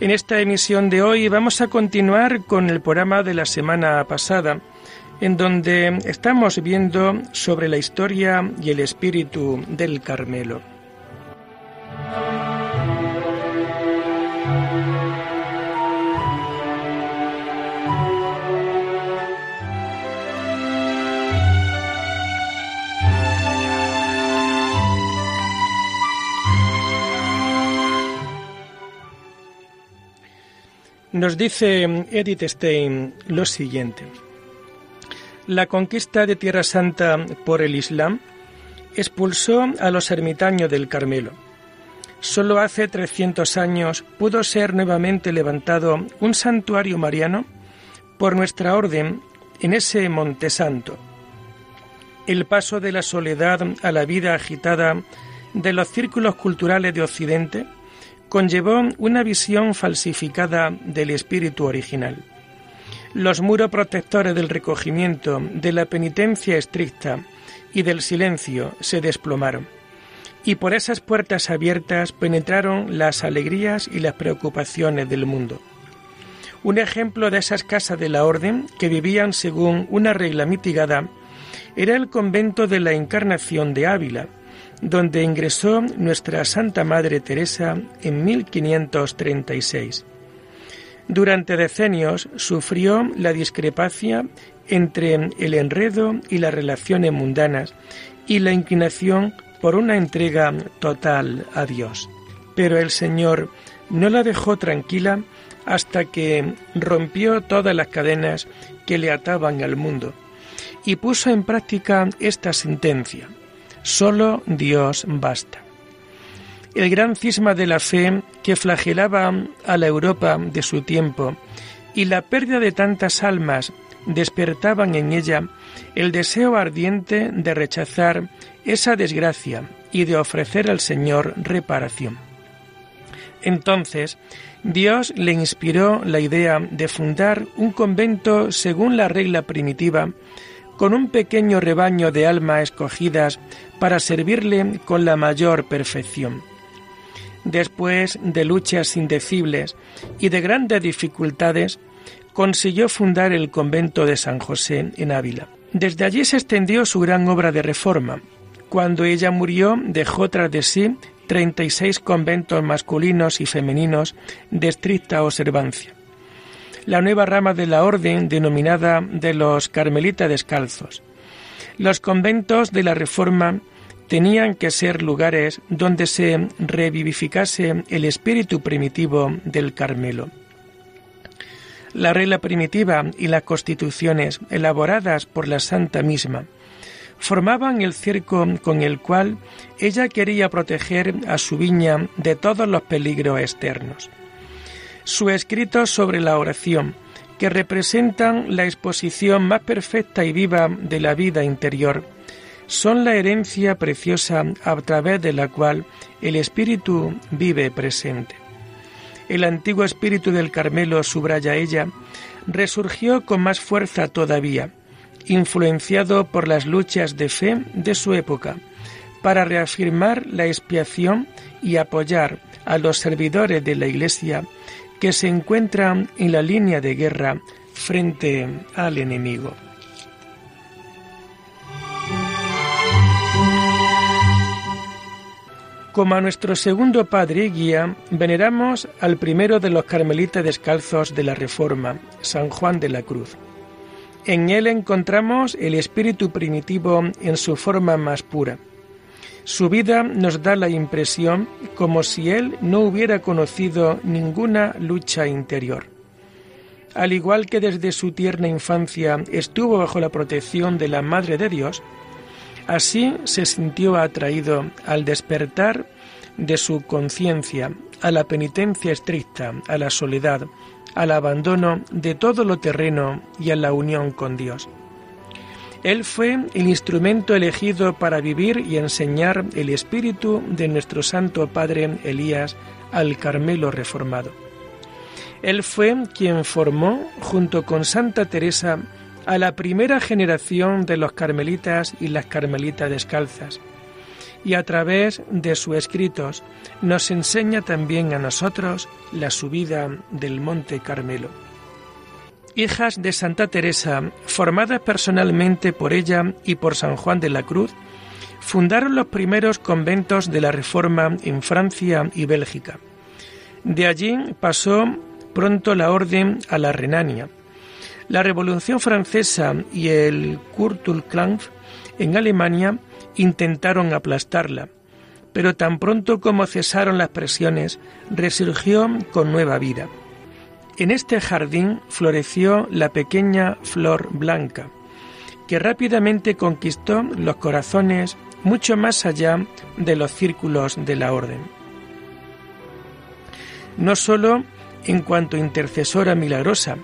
En esta emisión de hoy vamos a continuar con el programa de la semana pasada, en donde estamos viendo sobre la historia y el espíritu del Carmelo. Nos dice Edith Stein lo siguiente. La conquista de Tierra Santa por el Islam expulsó a los ermitaños del Carmelo. Solo hace 300 años pudo ser nuevamente levantado un santuario mariano por nuestra orden en ese Monte Santo. El paso de la soledad a la vida agitada de los círculos culturales de Occidente conllevó una visión falsificada del espíritu original. Los muros protectores del recogimiento, de la penitencia estricta y del silencio se desplomaron, y por esas puertas abiertas penetraron las alegrías y las preocupaciones del mundo. Un ejemplo de esas casas de la orden que vivían según una regla mitigada era el convento de la Encarnación de Ávila, donde ingresó nuestra Santa Madre Teresa en 1536. Durante decenios sufrió la discrepancia entre el enredo y las relaciones mundanas y la inclinación por una entrega total a Dios. Pero el Señor no la dejó tranquila hasta que rompió todas las cadenas que le ataban al mundo y puso en práctica esta sentencia. Solo Dios basta. El gran cisma de la fe que flagelaba a la Europa de su tiempo y la pérdida de tantas almas despertaban en ella el deseo ardiente de rechazar esa desgracia y de ofrecer al Señor reparación. Entonces, Dios le inspiró la idea de fundar un convento según la regla primitiva con un pequeño rebaño de almas escogidas para servirle con la mayor perfección. Después de luchas indecibles y de grandes dificultades, consiguió fundar el convento de San José en Ávila. Desde allí se extendió su gran obra de reforma. Cuando ella murió, dejó tras de sí 36 conventos masculinos y femeninos de estricta observancia la nueva rama de la orden denominada de los Carmelitas Descalzos. Los conventos de la Reforma tenían que ser lugares donde se revivificase el espíritu primitivo del Carmelo. La regla primitiva y las constituciones elaboradas por la Santa misma formaban el circo con el cual ella quería proteger a su viña de todos los peligros externos su escrito sobre la oración, que representan la exposición más perfecta y viva de la vida interior, son la herencia preciosa a través de la cual el Espíritu vive presente. El antiguo espíritu del Carmelo, subraya ella, resurgió con más fuerza todavía, influenciado por las luchas de fe de su época, para reafirmar la expiación y apoyar a los servidores de la Iglesia que se encuentra en la línea de guerra frente al enemigo. Como a nuestro segundo padre y guía, veneramos al primero de los carmelitas descalzos de la Reforma, San Juan de la Cruz. En él encontramos el espíritu primitivo en su forma más pura su vida nos da la impresión como si él no hubiera conocido ninguna lucha interior. Al igual que desde su tierna infancia estuvo bajo la protección de la Madre de Dios, así se sintió atraído al despertar de su conciencia a la penitencia estricta, a la soledad, al abandono de todo lo terreno y a la unión con Dios. Él fue el instrumento elegido para vivir y enseñar el espíritu de nuestro Santo Padre Elías al Carmelo reformado. Él fue quien formó, junto con Santa Teresa, a la primera generación de los carmelitas y las carmelitas descalzas, y a través de sus escritos nos enseña también a nosotros la subida del Monte Carmelo. Hijas de Santa Teresa, formadas personalmente por ella y por San Juan de la Cruz, fundaron los primeros conventos de la Reforma en Francia y Bélgica. De allí pasó pronto la orden a la Renania. La Revolución Francesa y el Kulturkampf en Alemania intentaron aplastarla, pero tan pronto como cesaron las presiones, resurgió con nueva vida. En este jardín floreció la pequeña flor blanca, que rápidamente conquistó los corazones mucho más allá de los círculos de la orden. No sólo en cuanto intercesora milagrosa,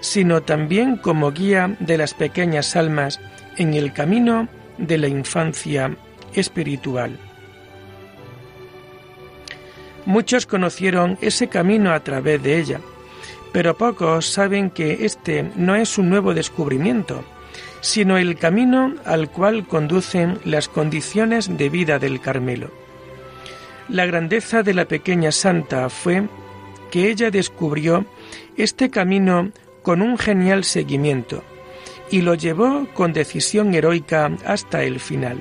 sino también como guía de las pequeñas almas en el camino de la infancia espiritual. Muchos conocieron ese camino a través de ella, pero pocos saben que este no es un nuevo descubrimiento, sino el camino al cual conducen las condiciones de vida del Carmelo. La grandeza de la pequeña santa fue que ella descubrió este camino con un genial seguimiento, y lo llevó con decisión heroica hasta el final.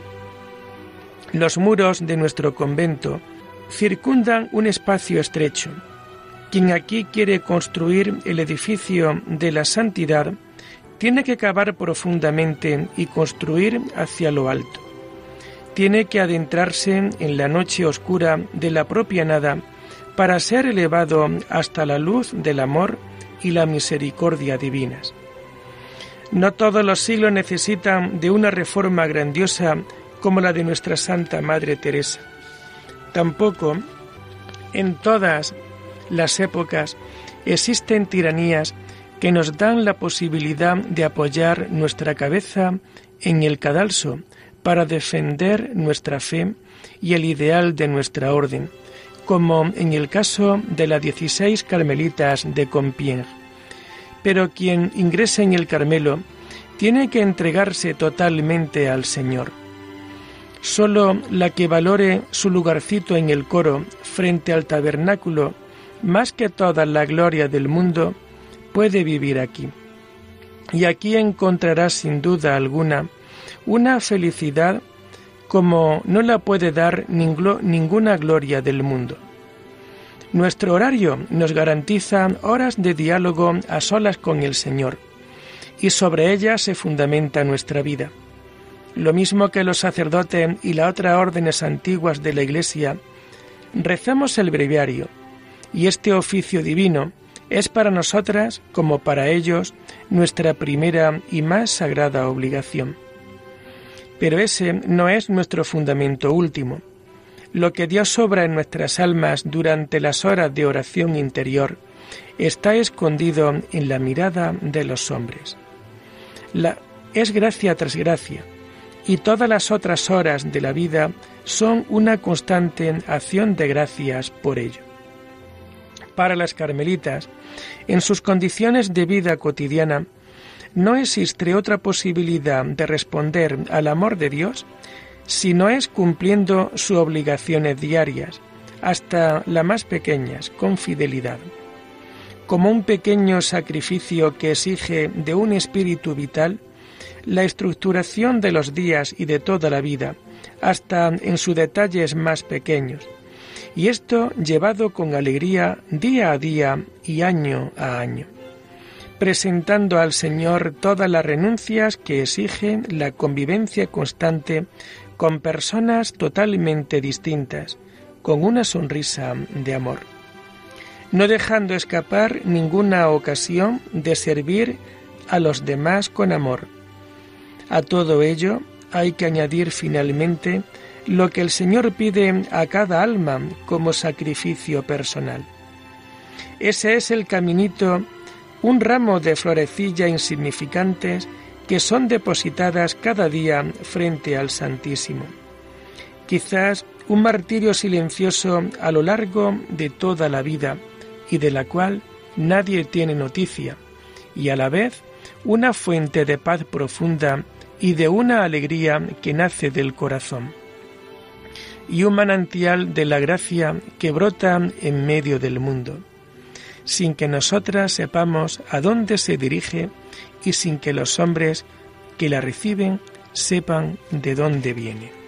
Los muros de nuestro convento circundan un espacio estrecho. Quien aquí quiere construir el edificio de la santidad tiene que cavar profundamente y construir hacia lo alto. Tiene que adentrarse en la noche oscura de la propia nada para ser elevado hasta la luz del amor y la misericordia divinas. No todos los siglos necesitan de una reforma grandiosa como la de nuestra Santa Madre Teresa. Tampoco en todas las épocas existen tiranías que nos dan la posibilidad de apoyar nuestra cabeza en el cadalso para defender nuestra fe y el ideal de nuestra orden, como en el caso de las 16 carmelitas de Compiègne pero quien ingrese en el Carmelo tiene que entregarse totalmente al Señor. Solo la que valore su lugarcito en el coro frente al tabernáculo más que toda la gloria del mundo puede vivir aquí. Y aquí encontrará sin duda alguna una felicidad como no la puede dar ninguna gloria del mundo. Nuestro horario nos garantiza horas de diálogo a solas con el Señor y sobre ellas se fundamenta nuestra vida. Lo mismo que los sacerdotes y las otras órdenes antiguas de la Iglesia, rezamos el breviario y este oficio divino es para nosotras como para ellos nuestra primera y más sagrada obligación. Pero ese no es nuestro fundamento último lo que Dios sobra en nuestras almas durante las horas de oración interior está escondido en la mirada de los hombres. Es gracia tras gracia, y todas las otras horas de la vida son una constante acción de gracias por ello. Para las carmelitas, en sus condiciones de vida cotidiana, no existe otra posibilidad de responder al amor de Dios si no es cumpliendo sus obligaciones diarias, hasta las más pequeñas, con fidelidad. Como un pequeño sacrificio que exige de un espíritu vital la estructuración de los días y de toda la vida, hasta en sus detalles más pequeños, y esto llevado con alegría día a día y año a año, presentando al Señor todas las renuncias que exigen la convivencia constante con personas totalmente distintas, con una sonrisa de amor, no dejando escapar ninguna ocasión de servir a los demás con amor. A todo ello hay que añadir finalmente lo que el Señor pide a cada alma como sacrificio personal. Ese es el caminito, un ramo de florecilla insignificantes que son depositadas cada día frente al Santísimo. Quizás un martirio silencioso a lo largo de toda la vida y de la cual nadie tiene noticia, y a la vez una fuente de paz profunda y de una alegría que nace del corazón, y un manantial de la gracia que brota en medio del mundo, sin que nosotras sepamos a dónde se dirige y sin que los hombres que la reciben sepan de dónde viene.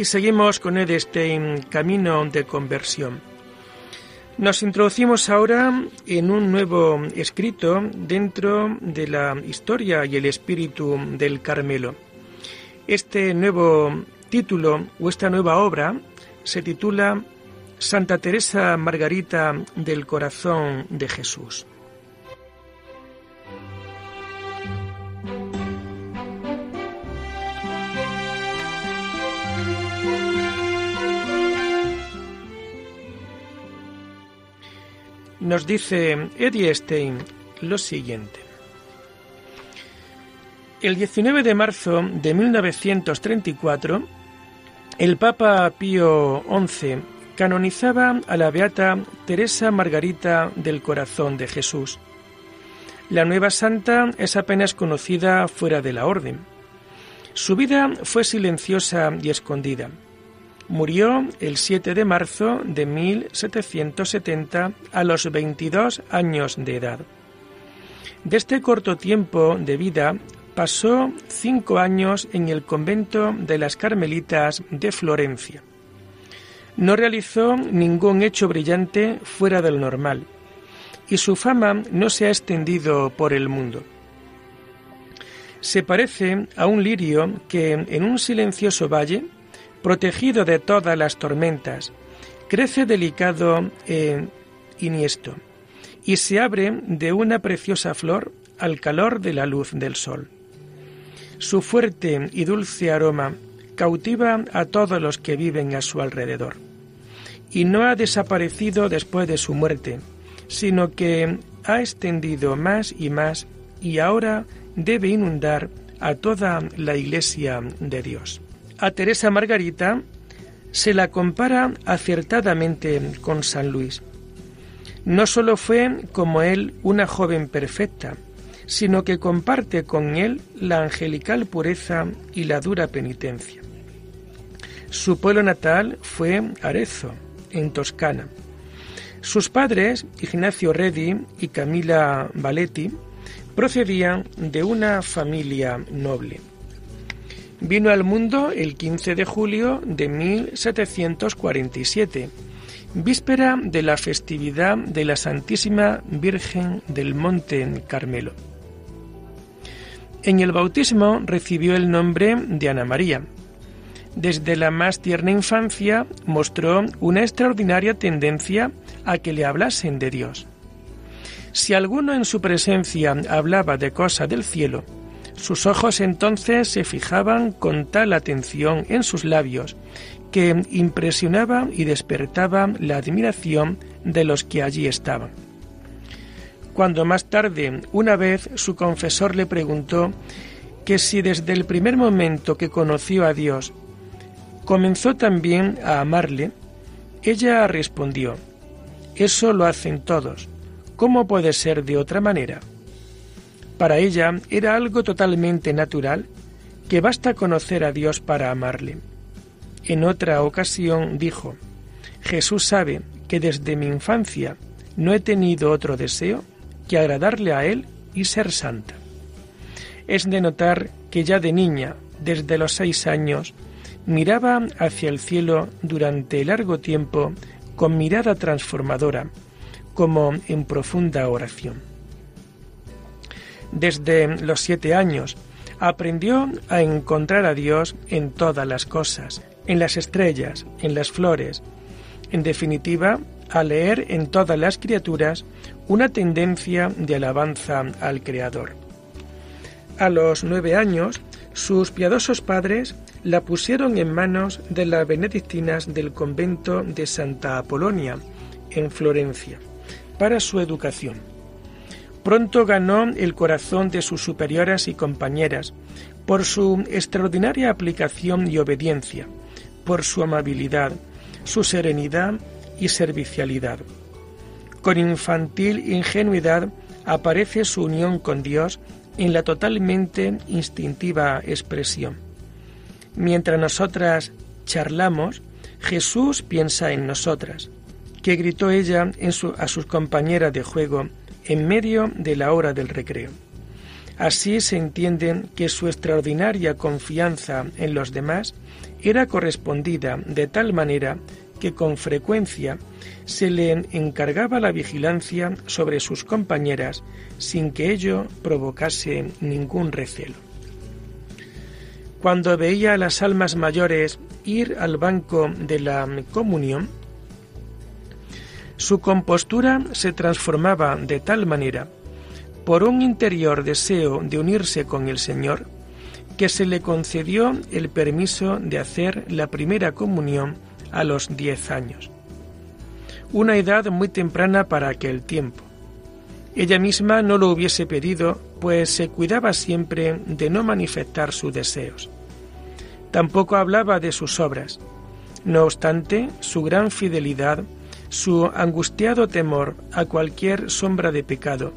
Y seguimos con este camino de conversión. Nos introducimos ahora en un nuevo escrito dentro de la historia y el espíritu del Carmelo. Este nuevo título o esta nueva obra se titula Santa Teresa Margarita del Corazón de Jesús. Nos dice Eddie Stein lo siguiente. El 19 de marzo de 1934, el Papa Pío XI canonizaba a la beata Teresa Margarita del Corazón de Jesús. La nueva santa es apenas conocida fuera de la orden. Su vida fue silenciosa y escondida. Murió el 7 de marzo de 1770 a los 22 años de edad. De este corto tiempo de vida pasó cinco años en el convento de las Carmelitas de Florencia. No realizó ningún hecho brillante fuera del normal y su fama no se ha extendido por el mundo. Se parece a un lirio que en un silencioso valle protegido de todas las tormentas, crece delicado e iniesto y se abre de una preciosa flor al calor de la luz del sol. Su fuerte y dulce aroma cautiva a todos los que viven a su alrededor. Y no ha desaparecido después de su muerte, sino que ha extendido más y más y ahora debe inundar a toda la Iglesia de Dios a Teresa Margarita se la compara acertadamente con San Luis. No sólo fue, como él, una joven perfecta, sino que comparte con él la angelical pureza y la dura penitencia. Su pueblo natal fue Arezzo, en Toscana. Sus padres, Ignacio Redi y Camila Valetti, procedían de una familia noble. Vino al mundo el 15 de julio de 1747, víspera de la festividad de la Santísima Virgen del Monte Carmelo. En el bautismo recibió el nombre de Ana María. Desde la más tierna infancia mostró una extraordinaria tendencia a que le hablasen de Dios. Si alguno en su presencia hablaba de cosa del cielo, sus ojos entonces se fijaban con tal atención en sus labios que impresionaba y despertaba la admiración de los que allí estaban. Cuando más tarde, una vez, su confesor le preguntó que si desde el primer momento que conoció a Dios comenzó también a amarle, ella respondió, Eso lo hacen todos. ¿Cómo puede ser de otra manera? Para ella era algo totalmente natural que basta conocer a Dios para amarle. en otra ocasión dijo, Jesús sabe que desde mi infancia no he tenido otro deseo que agradarle a Él y ser santa. Es de notar que ya de niña, desde los seis años, miraba hacia el cielo durante largo tiempo con mirada transformadora, como en profunda oración. Desde los siete años aprendió a encontrar a Dios en todas las cosas, en las estrellas, en las flores, en definitiva, a leer en todas las criaturas una tendencia de alabanza al Creador. A los nueve años, sus piadosos padres la pusieron en manos de las benedictinas del convento de Santa Apolonia, en Florencia, para su educación. Pronto ganó el corazón de sus superioras y compañeras por su extraordinaria aplicación y obediencia, por su amabilidad, su serenidad y servicialidad. Con infantil ingenuidad aparece su unión con Dios en la totalmente instintiva expresión. Mientras nosotras charlamos, Jesús piensa en nosotras, que gritó ella a sus compañeras de juego en medio de la hora del recreo. Así se entiende que su extraordinaria confianza en los demás era correspondida de tal manera que con frecuencia se le encargaba la vigilancia sobre sus compañeras sin que ello provocase ningún recelo. Cuando veía a las almas mayores ir al banco de la comunión, su compostura se transformaba de tal manera por un interior deseo de unirse con el Señor que se le concedió el permiso de hacer la primera comunión a los diez años. Una edad muy temprana para aquel tiempo. Ella misma no lo hubiese pedido, pues se cuidaba siempre de no manifestar sus deseos. Tampoco hablaba de sus obras. No obstante, su gran fidelidad, su angustiado temor a cualquier sombra de pecado,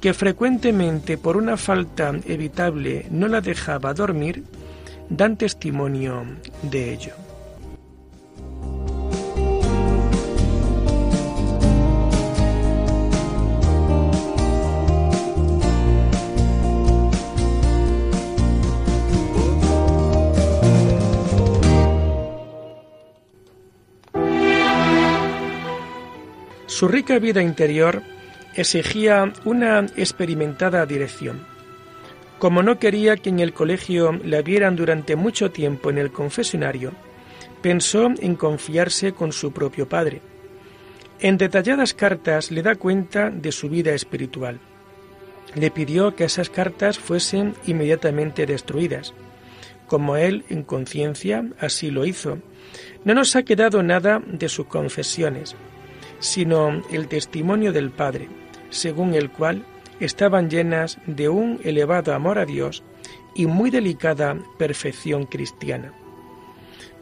que frecuentemente por una falta evitable no la dejaba dormir, dan testimonio de ello. Su rica vida interior exigía una experimentada dirección. Como no quería que en el colegio la vieran durante mucho tiempo en el confesionario, pensó en confiarse con su propio padre. En detalladas cartas le da cuenta de su vida espiritual. Le pidió que esas cartas fuesen inmediatamente destruidas. Como él, en conciencia, así lo hizo. No nos ha quedado nada de sus confesiones, sino el testimonio del Padre, según el cual estaban llenas de un elevado amor a Dios y muy delicada perfección cristiana.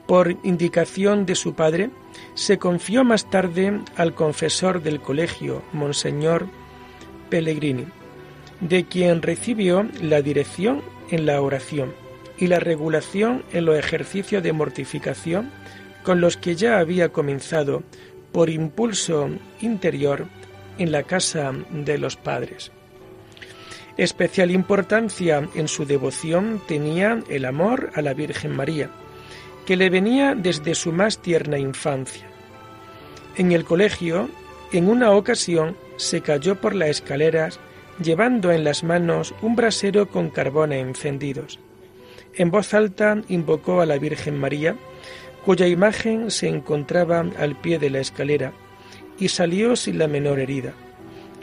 Por indicación de su padre, se confió más tarde al confesor del colegio, Monseñor Pellegrini, de quien recibió la dirección en la oración y la regulación en los ejercicios de mortificación con los que ya había comenzado por impulso interior en la casa de los padres. Especial importancia en su devoción tenía el amor a la Virgen María, que le venía desde su más tierna infancia. En el colegio, en una ocasión, se cayó por las escaleras llevando en las manos un brasero con carbones encendidos. En voz alta invocó a la Virgen María, cuya imagen se encontraba al pie de la escalera, y salió sin la menor herida.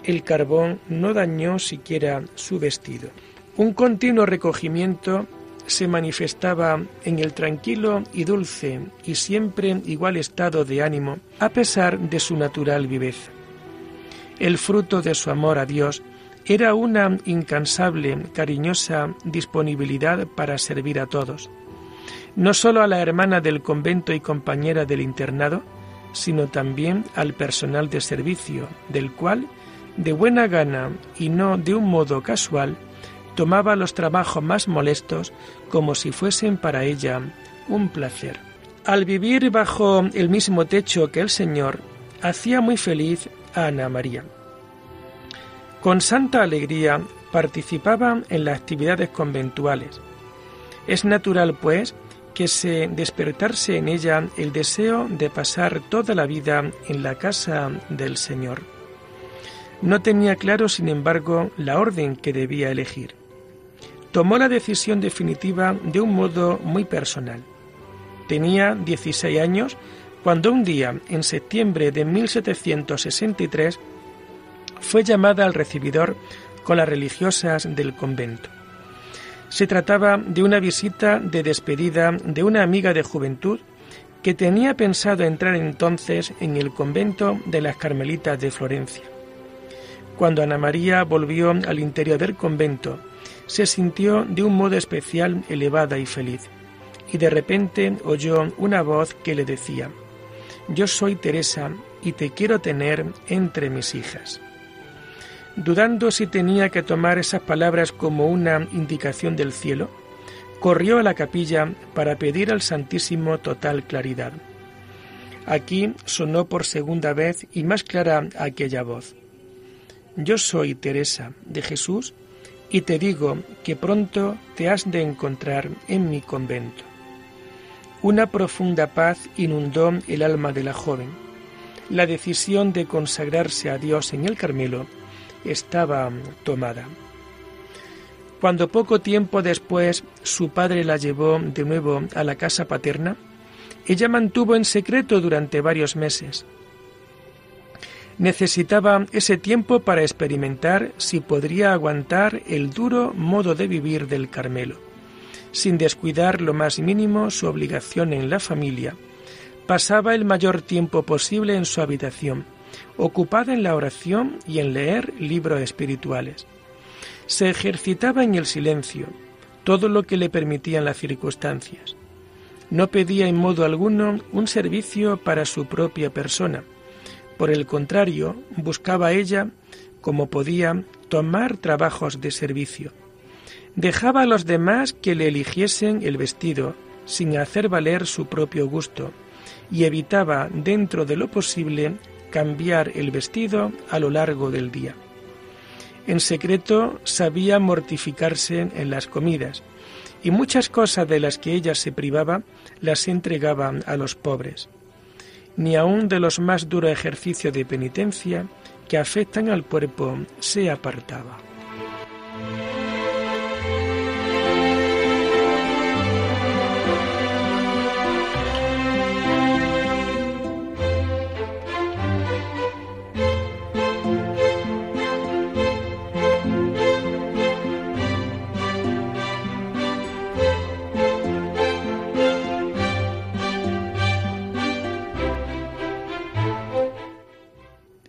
El carbón no dañó siquiera su vestido. Un continuo recogimiento se manifestaba en el tranquilo y dulce y siempre igual estado de ánimo a pesar de su natural viveza. El fruto de su amor a Dios era una incansable, cariñosa disponibilidad para servir a todos, no solo a la hermana del convento y compañera del internado, sino también al personal de servicio, del cual, de buena gana y no de un modo casual, tomaba los trabajos más molestos como si fuesen para ella un placer. Al vivir bajo el mismo techo que el Señor, hacía muy feliz a Ana María. Con santa alegría participaba en las actividades conventuales. Es natural, pues, que se despertarse en ella el deseo de pasar toda la vida en la casa del Señor. No tenía claro, sin embargo, la orden que debía elegir. Tomó la decisión definitiva de un modo muy personal. Tenía 16 años cuando un día, en septiembre de 1763, fue llamada al recibidor con las religiosas del convento. Se trataba de una visita de despedida de una amiga de juventud que tenía pensado entrar entonces en el convento de las Carmelitas de Florencia. Cuando Ana María volvió al interior del convento, se sintió de un modo especial elevada y feliz, y de repente oyó una voz que le decía, Yo soy Teresa y te quiero tener entre mis hijas. Dudando si tenía que tomar esas palabras como una indicación del cielo, corrió a la capilla para pedir al Santísimo total claridad. Aquí sonó por segunda vez y más clara aquella voz. Yo soy Teresa de Jesús y te digo que pronto te has de encontrar en mi convento. Una profunda paz inundó el alma de la joven. La decisión de consagrarse a Dios en el Carmelo estaba tomada. Cuando poco tiempo después su padre la llevó de nuevo a la casa paterna, ella mantuvo en secreto durante varios meses necesitaba ese tiempo para experimentar si podría aguantar el duro modo de vivir del Carmelo, sin descuidar lo más mínimo su obligación en la familia. Pasaba el mayor tiempo posible en su habitación, ocupada en la oración y en leer libros espirituales. Se ejercitaba en el silencio, todo lo que le permitían las circunstancias. No pedía en modo alguno un servicio para su propia persona, por el contrario, buscaba ella, como podía, tomar trabajos de servicio. Dejaba a los demás que le eligiesen el vestido, sin hacer valer su propio gusto, y evitaba, dentro de lo posible, cambiar el vestido a lo largo del día. En secreto sabía mortificarse en las comidas, y muchas cosas de las que ella se privaba las entregaba a los pobres ni aun de los más duros ejercicios de penitencia que afectan al cuerpo se apartaba.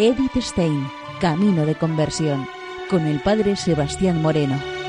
Edith Stein, Camino de Conversión, con el Padre Sebastián Moreno.